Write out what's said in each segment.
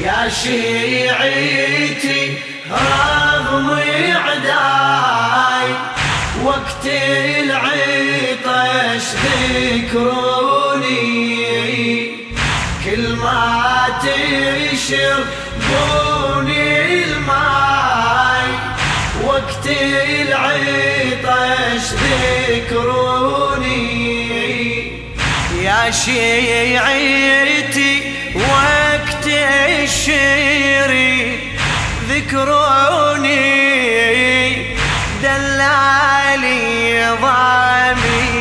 يا شيعتي رغم عداي وقت العطش ذكروني. كل ما تشربوني الماي وقت العطش ذكروني. يا شيعتي وقت الشيري ذكروني دلالي ضامي.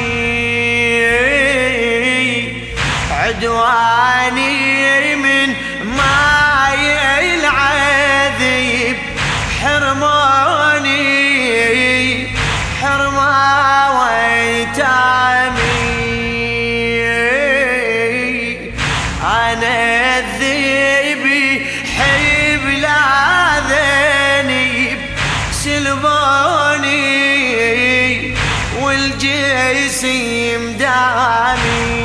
والجسيم دامي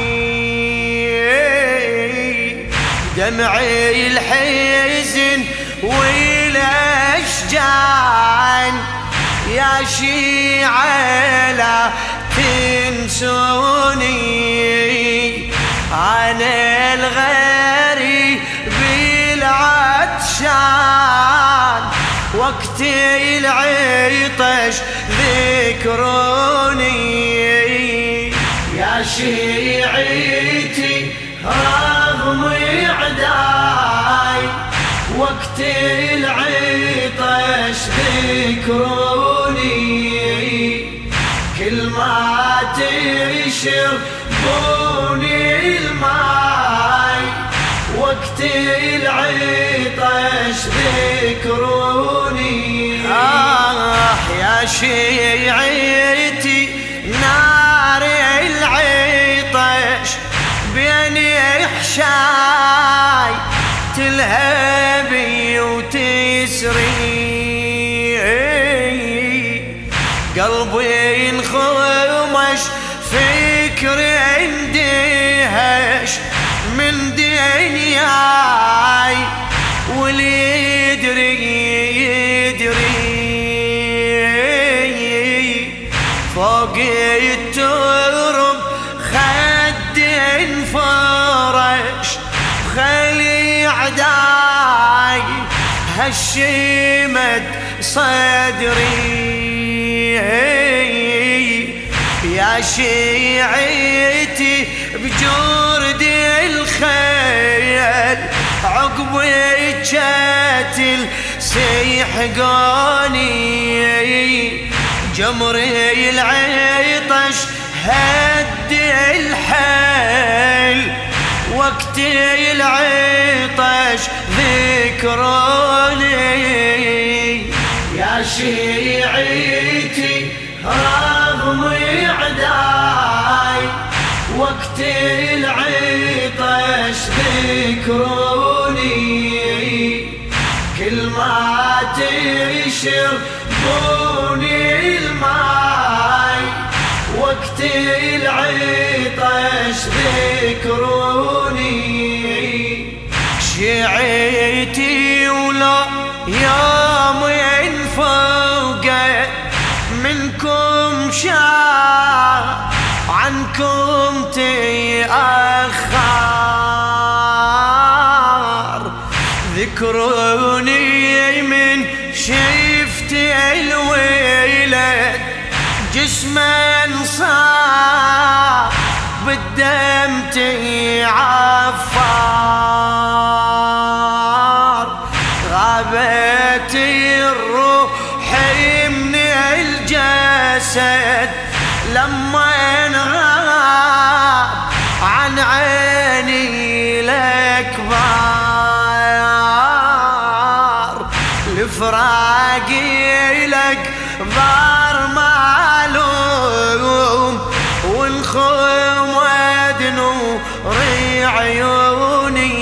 دمعي الحزن والاشجان يا شيعة لا تنسوني. أنا الغريب بالعطشان وقت العطش ذكروني. يا شيعتي رغم عداي وقت العطش ذكروني. كل ما تشربوني الماي وقت العطش ذكروني. شيعتي نار العطش بين حشاي تلهبي فوق الترب خد انفرش خلي عداي هالشمد صدري. يا شيعتي بجرد الخيل عقب الجاتل سيحقوني جمري العطش هد الحيل وقت العطش ذكروني. يا شيعتي رغم عداي وقت العطش ذكروني. كل ما تشربوني العطش ذكروني. شيعتي ولا يوم فوقت منكم شاء عنكم تأخر ذكروني بالدم تعفر غابت الروح من الجسد. لما انغاب عن عيني الاكبر لفراقي لك ضار معلوم والخوم دنوري عيوني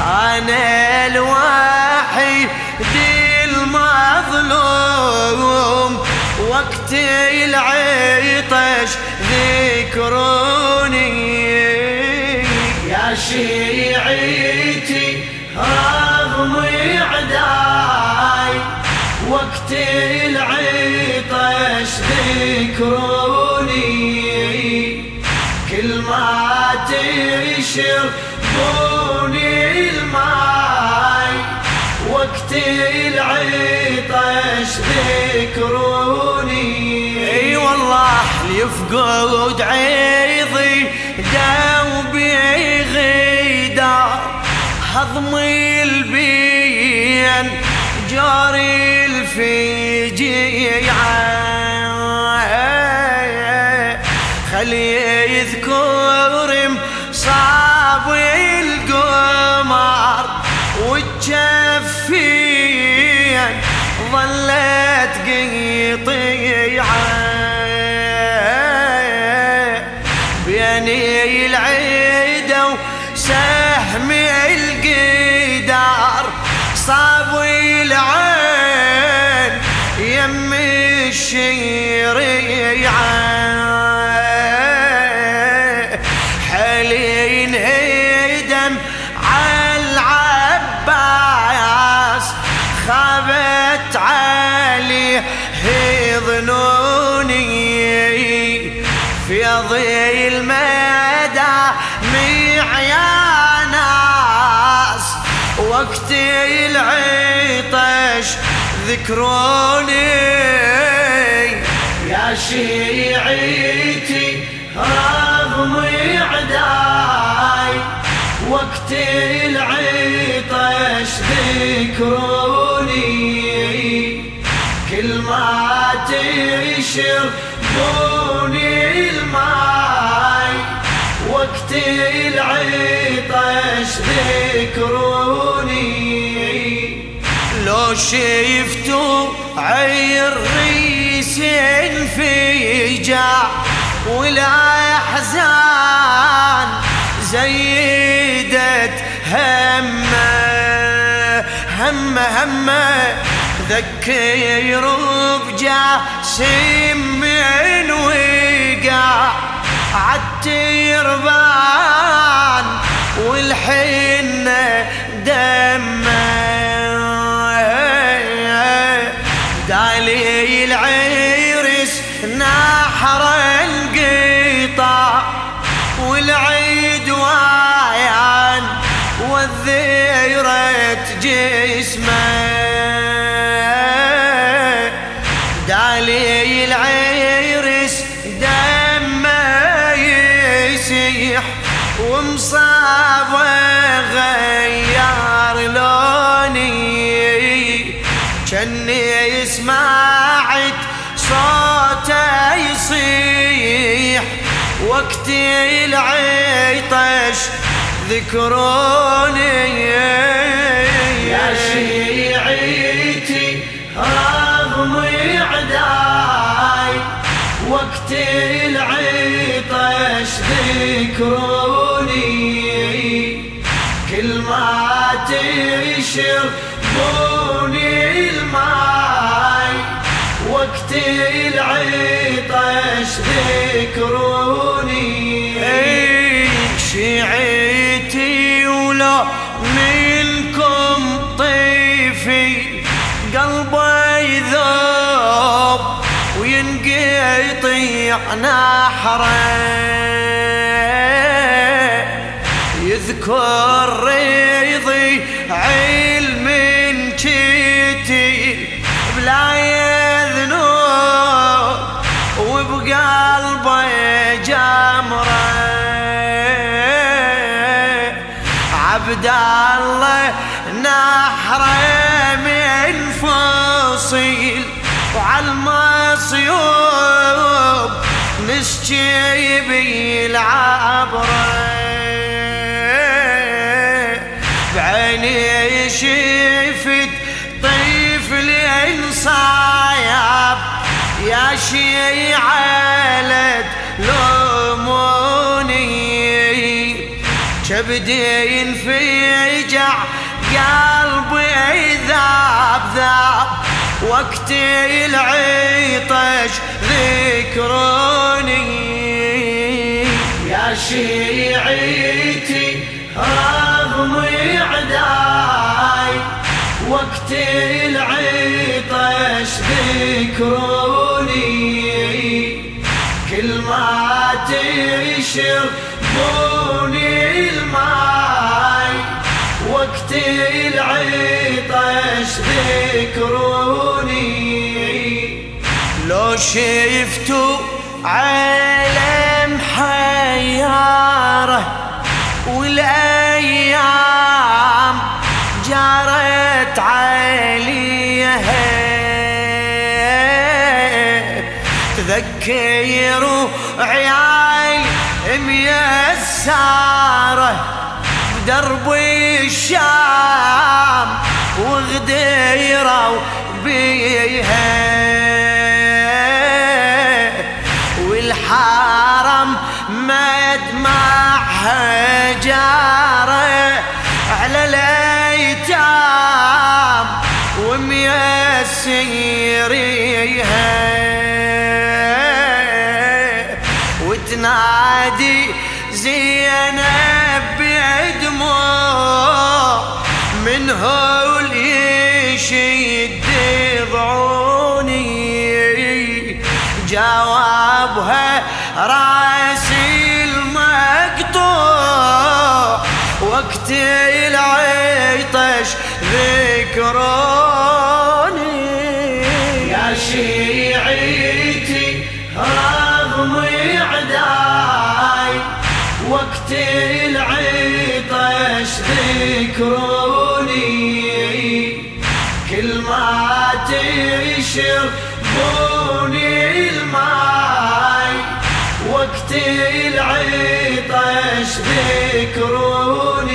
أنا الوحيد المظلوم. وقت العطش ذكروني. يا شيعتي رغم عداي وقت العطش ذكروني. تشربوني الماي. وقت العطش ذكروني؟ إي والله يفقد عيضي دوبي غيدار هضمي البين جاري الفجيع. خلي يذكر ظلت قيطيعه بيني العيد وسهم القدار صاب العين. يم الشريعه وقت العطش ذكروني يا شيعتي رغم عداي وقت العطش ذكروني. كل ما تشربوني الماي. وقت العطش ذكروني. لو شفتوا عير ريسين في جاع ولا احزان زيدت همه همه همه ذكر بجاسم من وقع. عالتربان والحنة دمه كني سمعت صوته يصيح. وقت العطش ذكروني. يا شيعتي رغم عداي وقت العطش ذكروني. كل ما تشربوني وقت العطش ذكروني شيعتي ولا منكم طيفي؟ قلبه يذوب وينقطع نحره يذكر عبد الله نحره من فصيل وعلى المصيوب نسجي بالعبره بعيني شفت طفل صايب يا شيعة لوموني كبدي ينفجع قلبي ذاب ذاب. وقت العطش ذكروني. يا شيعتي رغم عداي وقت العطش ذكروني. كل ما تشربوني وقت العطش ذكروني لو شفتوا عالم حيارة والأيام جارت عليها. تذكروا عيال ميساره بدرب الشام وغديروا بيها والحرم ما يدمعها جارة على الأيتام وميسيريها. وتنادي وقت العيطش ذكروني يا شيعتي رغم عداي وقت العيطش ذكروني. كل ما تشربوني الماي. وقت العيطش ذكروني.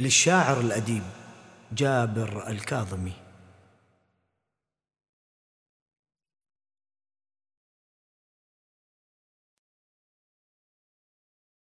للشاعر الأديب جابر الكاظمي.